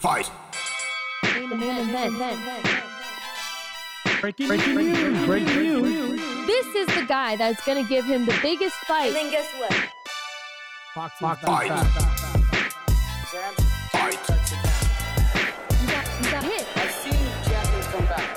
Fight. Breaking, news. Breaking news. This is the guy that's going to give him the biggest fight. And then guess what? Fox Fight. Sam, Fight. touch it down. You got, you got hit. I've seen champions come back.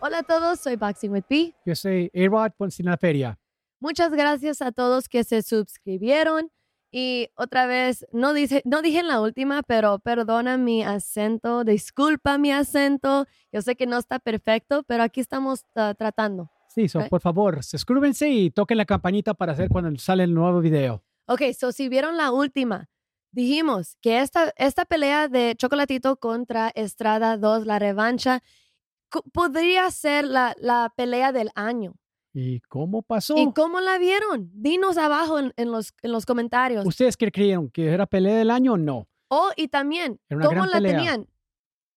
Hola a todos, soy Boxing with B. Yo soy A-Rod Ponce en la Feria. Muchas gracias a todos que se suscribieron. Y otra vez, no, dice, no dije en la última, pero perdona mi acento, disculpa mi acento. Yo sé que no está perfecto, pero aquí estamos ah, tratando. Sí, so, por favor, suscríbanse y toquen la campanita para hacer cuando sale el nuevo video. Ok, so si vieron la última, dijimos que esta, esta pelea de Chocolatito contra Estrada 2, la revancha, podría ser la, la pelea del año. ¿Y cómo pasó? ¿Y cómo la vieron? Dinos abajo en, en los, en los comentarios. ¿Ustedes qué creyeron? ¿Que era pelea del año o no? Oh, y también, ¿cómo la pelea. tenían?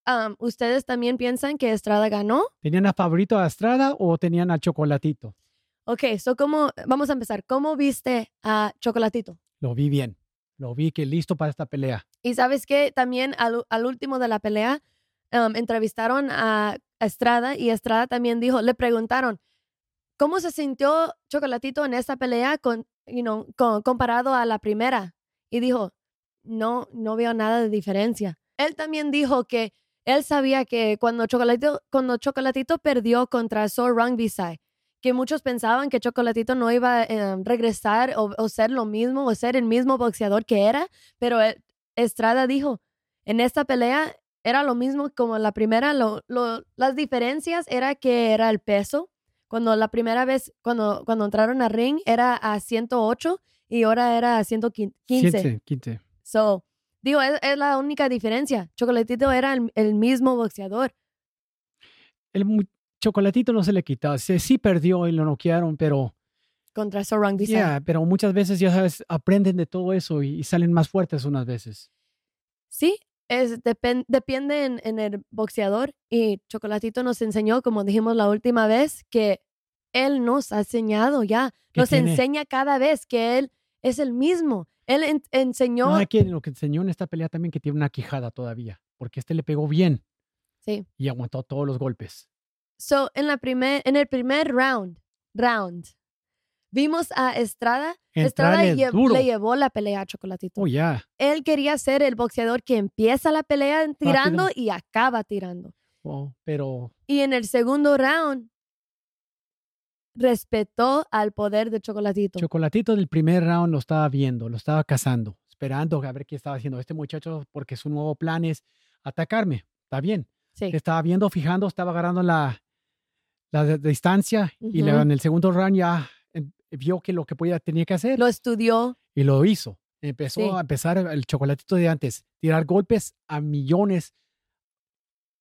Um, ¿Ustedes también piensan que Estrada ganó? ¿Tenían a favorito a Estrada o tenían a Chocolatito? Ok, so ¿cómo, vamos a empezar. ¿Cómo viste a Chocolatito? Lo vi bien. Lo vi que listo para esta pelea. Y sabes que también al, al último de la pelea um, entrevistaron a Estrada y Estrada también dijo, le preguntaron, ¿cómo se sintió Chocolatito en esta pelea con, you comparado a la primera? Y dijo, no, no veo nada de diferencia. Él también dijo que él sabía que cuando Chocolatito, cuando Chocolatito perdió contra So Visai, que muchos pensaban que Chocolatito no iba a eh, regresar o, ser lo mismo o ser el mismo boxeador que era, pero Estrada dijo, en esta pelea era lo mismo como la primera, lo- las diferencias era que era el peso. Cuando la primera vez, cuando, cuando entraron a ring, era a 108 y ahora era a 115. 15. 15. So, digo, es, es la única diferencia. Chocolatito era el, el mismo boxeador. El Chocolatito no se le quitó. Sí, sí perdió y lo noquearon, pero, contra Sorang Visay. yeah, pero muchas veces, ya sabes, aprenden de todo eso y, y salen más fuertes unas veces. Sí, es, depen- depende en, en el boxeador y Chocolatito nos enseñó, como dijimos la última vez, que él nos ha enseñado ya, ¿Qué nos tiene? enseña cada vez que él es el mismo. Él en- enseñó, No, hay que, lo que enseñó en esta pelea también que tiene una quijada todavía, porque este le pegó bien sí. y aguantó todos los golpes. So, en, la primer, en el primer round, round, vimos a Estrada. Estrada lle- duro. le llevó la pelea a Chocolatito. Oh, ya. Él quería ser el boxeador que empieza la pelea tirando Rápido. y acaba tirando. Oh, pero Y en el segundo round, respetó al poder de Chocolatito. Chocolatito del primer round lo estaba viendo, lo estaba cazando, esperando a ver qué estaba haciendo este muchacho, porque su nuevo plan es atacarme. Está bien. sí. Estaba viendo, fijando, estaba agarrando la, la distancia y Ujú. luego en el segundo round ya vio que lo que podía, tenía que hacer Lo estudió. y lo hizo. Empezó Sí. a empezar el chocolatito de antes, tirar golpes a millones,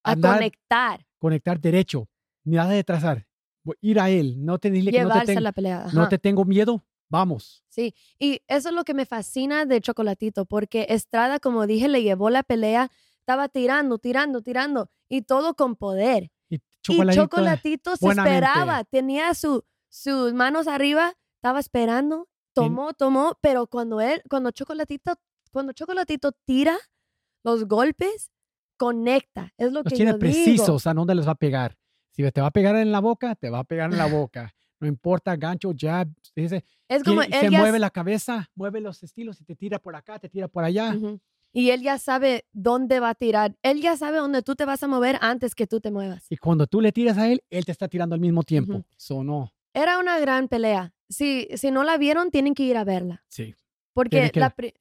a andar, conectar, conectar derecho, nada de trazar, ir a él, no te dile que no te, llevarse ten- la pelea. no te tengo miedo, vamos. Sí, y eso es lo que me fascina de Chocolatito, porque Estrada, como dije, le llevó la pelea, estaba tirando, tirando, tirando, y todo con poder. Y y chocolatito, Chocolatito se buenamente. esperaba, tenía su, sus manos arriba, estaba esperando, tomó, tomó, pero cuando él, cuando Chocolatito, cuando Chocolatito tira los golpes, conecta, es lo los que tiene yo digo. precisos a dónde les va a pegar. Si te va a pegar en la boca, te va a pegar en la boca. No importa, gancho, jab, dice, Es como él se ya mueve la cabeza, mueve los estilos y te tira por acá, te tira por allá. Y él ya sabe dónde va a tirar. Él ya sabe dónde tú te vas a mover antes que tú te muevas. Y cuando tú le tiras a él, él te está tirando al mismo tiempo. No, Era una gran pelea. Si, si no la vieron, tienen que ir a verla. sí. Porque que- la pri-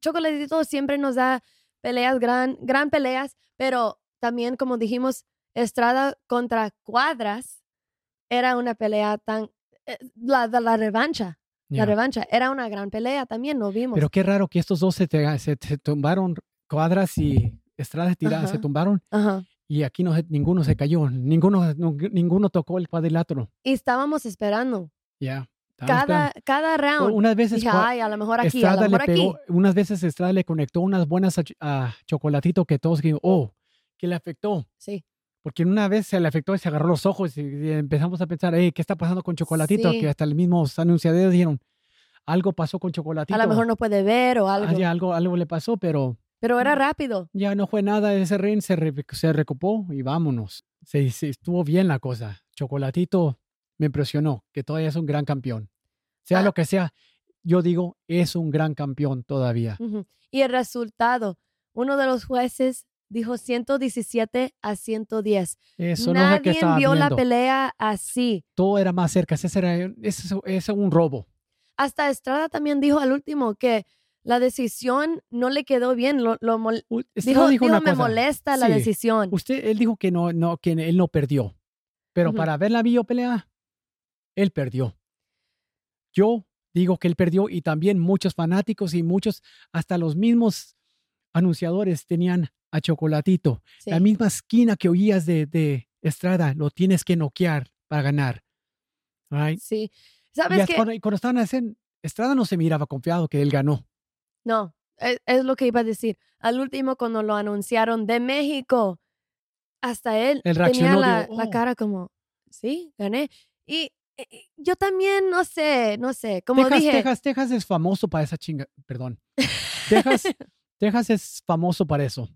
Chocolatito siempre nos da peleas, gran, gran peleas, pero también, como dijimos, Estrada contra Cuadras era una pelea tan... eh, La, de la revancha, Ya. la revancha, era una gran pelea también, lo vimos. Pero qué raro que estos dos se, te- se, se tumbaron, Cuadras y Estrada tiradas, se Ajá. tumbaron Ajá. Y aquí no, ninguno se cayó, ninguno, no- ninguno tocó el cuadrilátero. Y estábamos esperando. Ya. estábamos Cada, esperando. cada round. Unas veces Dije, ay, a lo mejor aquí, a Estrada lo le mejor aquí. pegó, unas veces Estrada le conectó unas buenas a, a Chocolatito que todos dijeron, oh, que le afectó. Sí. Porque una vez se le afectó y se agarró los ojos y, y empezamos a pensar, hey, ¿qué está pasando con Chocolatito? Sí. Que hasta los mismos anunciadores dijeron, algo pasó con Chocolatito. A lo mejor no puede ver o algo. Ah, ya, algo, algo le pasó, pero Pero era rápido. ya no fue nada. Ese ring se, re- se recupó y vámonos. Se, se- estuvo bien la cosa. Chocolatito me impresionó, que todavía es un gran campeón. Sea Ah. lo que sea, yo digo, es un gran campeón todavía. Y el resultado, uno de los jueces dijo 117 a 110. Eso no es que Nadie vio la pelea así. Todo era más cerca. Ese era, ese, ese es un robo. Hasta Estrada también dijo al último que la decisión no le quedó bien. Lo, lo mol- Estrada dijo, dijo dijo, una me cosa. molesta la decisión. Usted, él dijo que no, no, que él no perdió. Pero para ver la videopelea, él perdió. Yo digo que él perdió y también muchos fanáticos y muchos, hasta los mismos anunciadores tenían a Chocolatito. Sí. La misma esquina que oías de, de Estrada, lo tienes que noquear para ganar. Right? Sí. ¿Sabes cuando, y cuando estaban haciendo, Estrada no se miraba confiado que él ganó. No, es, es lo que iba a decir. Al último, cuando lo anunciaron de México, hasta él Él tenía la, "Oh". cara como, sí, gané. Y, y yo también, no sé, no sé, como Texas, dije, Texas, Texas es famoso para esa chinga. Perdón. Texas, Texas es famoso para eso.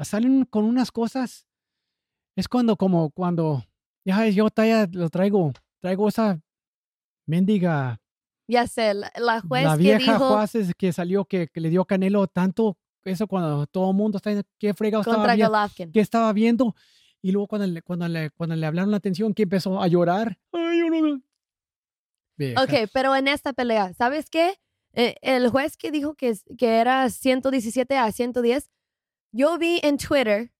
Salen con unas cosas. Es cuando, como cuando, ya yo talla, lo traigo, traigo esa mendiga, ya sé, la, la juez la que vieja dijo juez que salió, que, que le dio Canelo tanto, eso cuando todo el mundo está diciendo, qué fregado estaba, contra viendo, Golovkin. qué estaba viendo. Y luego cuando le, cuando le, cuando le hablaron la atención, que empezó a llorar. Ay, yo no-. Ok, pero en esta pelea, ¿sabes qué? Eh, el juez que dijo que, es- que era 117 a 110, yo vi en Twitter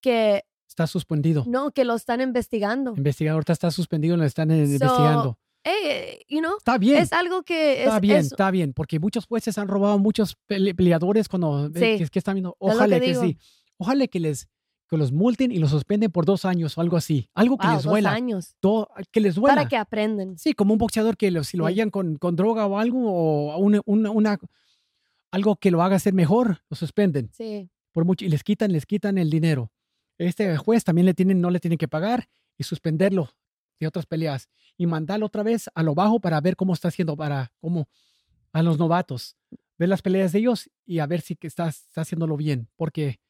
que Está suspendido. no, que lo están investigando. investigador está, está suspendido, lo están eh, So, investigando. Eh, you know, Está bien, es algo que está es, bien, es- está bien, porque muchos jueces han robado muchos pele- peleadores cuando eh, Sí. que, que están viendo. que Ojalá que, sí. Ojalá que les que los multen y los suspenden por dos años o algo así. Algo que wow, les dos duela. años todo- que les duela. para que aprendan. Sí, como un boxeador que lo- si lo Sí. hayan con, con droga o algo, o una, una- una- algo que lo haga ser mejor, lo suspenden. Sí, por mucho y les quitan, les quitan el dinero. Este juez también le tienen, no le tienen que pagar y suspenderlo de otras peleas y mandarlo otra vez a lo bajo para ver cómo está haciendo para cómo a los novatos, ver las peleas de ellos y a ver si que está, está haciéndolo bien, porque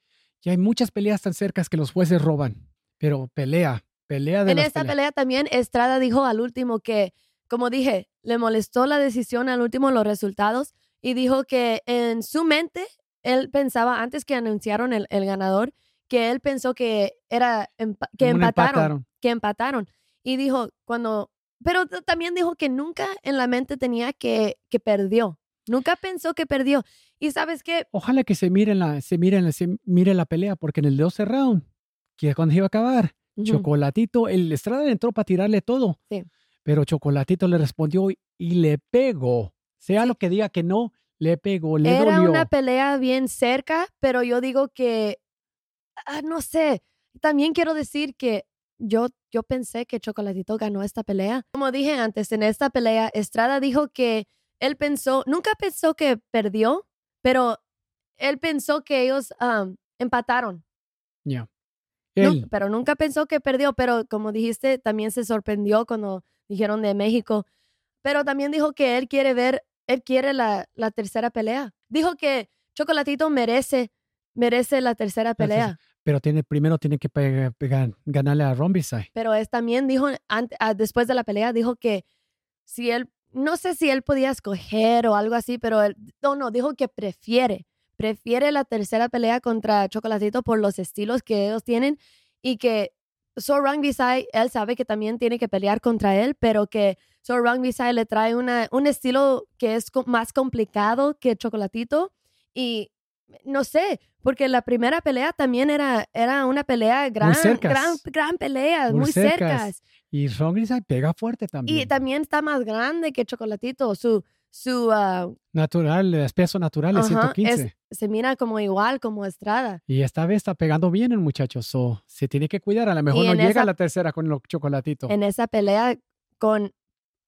ya hay muchas peleas tan cercas que los jueces roban, pero pelea, pelea de en las esta peleas. pelea también Estrada dijo al último que, como dije, le molestó la decisión al último, los resultados, y dijo que en su mente, él pensaba, antes que anunciaron el, el ganador, que él pensó que era que empataron, que empataron. Y dijo, cuando, pero también dijo que nunca en la mente tenía que, que perdió. Nunca pensó que perdió. Y sabes qué, Ojalá que se mire la, se mire, la- se mire la pelea, porque en el 12 round, que cuando iba a acabar, Ujú. Chocolatito, el Estrada entró para tirarle todo. Sí. Pero Chocolatito le respondió y, y le pegó. Sea Sí. lo que diga que no, le pegó, le Era dolió. una pelea bien cerca, pero yo digo que, ah, no sé, también quiero decir que yo, yo pensé que Chocolatito ganó esta pelea. Como dije antes, en esta pelea, Estrada dijo que él pensó, nunca pensó que perdió, pero él pensó que ellos empataron. Ya. Él, pero nunca pensó que perdió, pero como dijiste, también se sorprendió cuando dijeron de México. Pero también dijo que él quiere ver, él quiere la, la tercera pelea. Dijo que Chocolatito merece, merece la tercera tercera. pelea. Pero tiene, primero tiene que pe- pegar- ganarle a Rombisai. Pero es también dijo, ante- ah, después de la pelea, dijo que si él, no sé si él podía escoger o algo así, pero él, no, no, dijo que prefiere, prefiere la tercera pelea contra Chocolatito por los estilos que ellos tienen y que Sorang Visai, él sabe que también tiene que pelear contra él, pero que Sorang Visai le trae una, un estilo que es más complicado que Chocolatito y no sé, porque la primera pelea también era, era una pelea gran, gran, gran pelea, Muy muy, cercas. cercas. Y Rombisai pega fuerte también. Y también está más grande que Chocolatito. Su, su ah, Natural, el peso natural es ajá, 115. es- se mira como igual como Estrada. Y esta vez está pegando bien el muchacho. So, se tiene que cuidar. A lo mejor Y no llega esa- a la tercera con los chocolatitos. En esa pelea con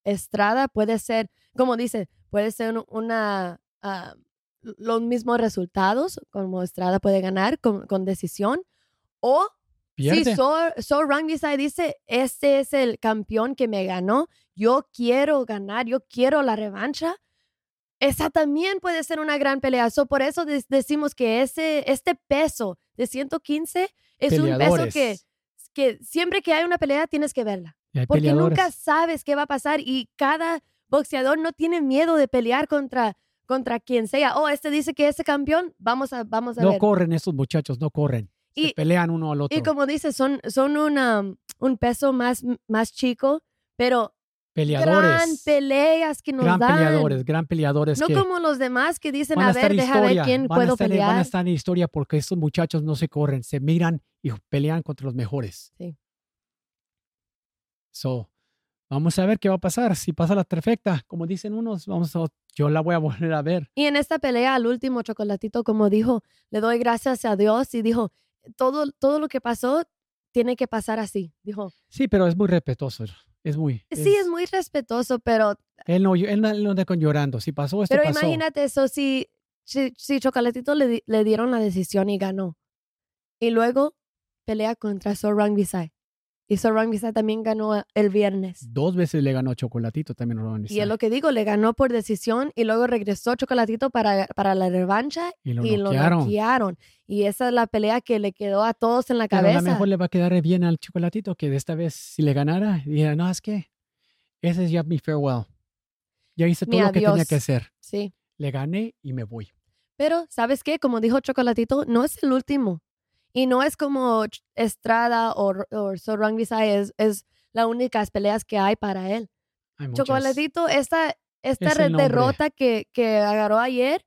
Estrada puede ser, como dice, puede ser un- una ah, los mismos resultados, como Estrada puede ganar con, con decisión. O Pierde. si Sor, Sor Rangvisai dice, este es el campeón que me ganó, yo quiero ganar, yo quiero la revancha, esa también puede ser una gran pelea. So, por eso de- decimos que ese, este peso de 115 es un peso que, que siempre que hay una pelea tienes que verla. Porque nunca sabes qué va a pasar y cada boxeador no tiene miedo de pelear contra, contra quien sea. Oh, este dice que es campeón, vamos a, vamos a No ver. corren estos muchachos, no corren. Se Y- pelean uno al otro. Y como dices, son, son una, un peso más, más chico, pero peleadores. gran peleas que nos gran dan. peleadores, gran peleadores No que como los demás que dicen, a a ver, deja ver quién puedo estar, pelear. van a estar en historia porque estos muchachos no se corren, se miran y pelean contra los mejores. Sí. So, vamos a ver qué va a pasar. Si pasa la perfecta, como dicen unos, vamos a, yo la voy a volver a ver. Y en esta pelea, al último chocolatito, como dijo, le doy gracias a Dios y dijo, todo, todo lo que pasó tiene que pasar así. Dijo, Sí, pero es muy respetuoso. Es muy. sí, es muy respetuoso, pero, Él no, él no, él no anda con llorando. Si pasó esto, pero pasó. imagínate eso, si, si, si Chocolatito le, le dieron la decisión y ganó. Y luego pelea contra Sorang Visay. Y Sorang Visay también ganó el viernes. Dos veces le ganó Chocolatito también. a Ron Y es lo que digo, le ganó por decisión y luego regresó Chocolatito para, para la revancha y lo y lo noquearon. noquearon. Y esa es la pelea que le quedó a todos en la Pero a cabeza. lo mejor le va a quedar bien al chocolatito que de esta vez si le ganara, dijera, no, es que ese es ya mi farewell. Ya hice todo Mi lo que tenía adiós. que hacer. Sí. Le gané y me voy. Pero, ¿sabes qué? Como dijo Chocolatito, no es el último. Y no es como Estrada o, o Sorang es, es las únicas peleas que hay para él. Hay. Chocolatito, esta, esta Es derrota que, que agarró ayer,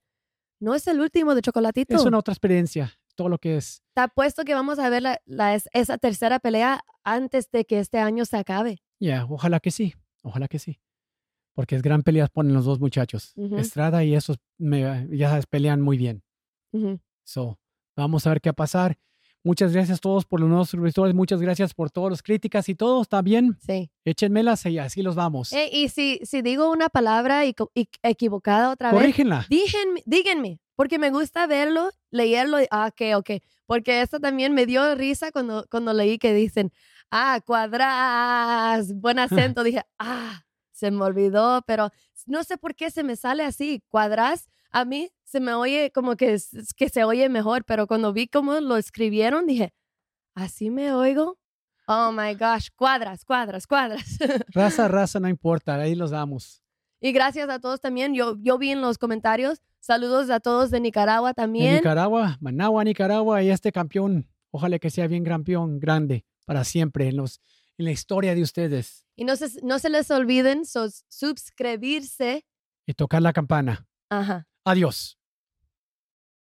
no es el último de Chocolatito. Es una otra experiencia, todo lo que es. Está puesto que vamos a ver la, la- es- esa tercera pelea antes de que este año se acabe. Ya, ojalá que sí, ojalá que sí. Porque es gran pelea ponen los dos muchachos. Ujú. Estrada y esos me- ya sabes, pelean muy bien. Ujú. So, vamos a ver qué va a pasar. Muchas gracias a todos por los nuevos suscriptores. Muchas gracias por todas las críticas y todo. ¿Está bien? Sí. Échenmelas y así los vamos. Eh, y si, si digo una palabra y, equivocada otra vez, Corrígenla. díganme, porque me gusta verlo, leerlo. y- Ah, ok, ok. Porque esto también me dio risa cuando, cuando leí que dicen, ah, cuadras, buen acento. Dije, ah, se me olvidó, pero no sé por qué se me sale así, cuadras. A mí se me oye como que, que se oye mejor, pero cuando vi cómo lo escribieron, dije, ¿así me oigo? Oh my gosh, cuadras, cuadras, cuadras. Raza, raza, no importa. Ahí los damos. Y gracias a todos también. Yo, yo vi en los comentarios. Saludos a todos de Nicaragua De también. Nicaragua, Managua, Nicaragua, y este campeón, ojalá que sea bien campeón, grande, para siempre en, los, en la historia de ustedes. Y no se, no se les olviden sus- suscribirse. Y tocar la campana. Ajá. Adiós.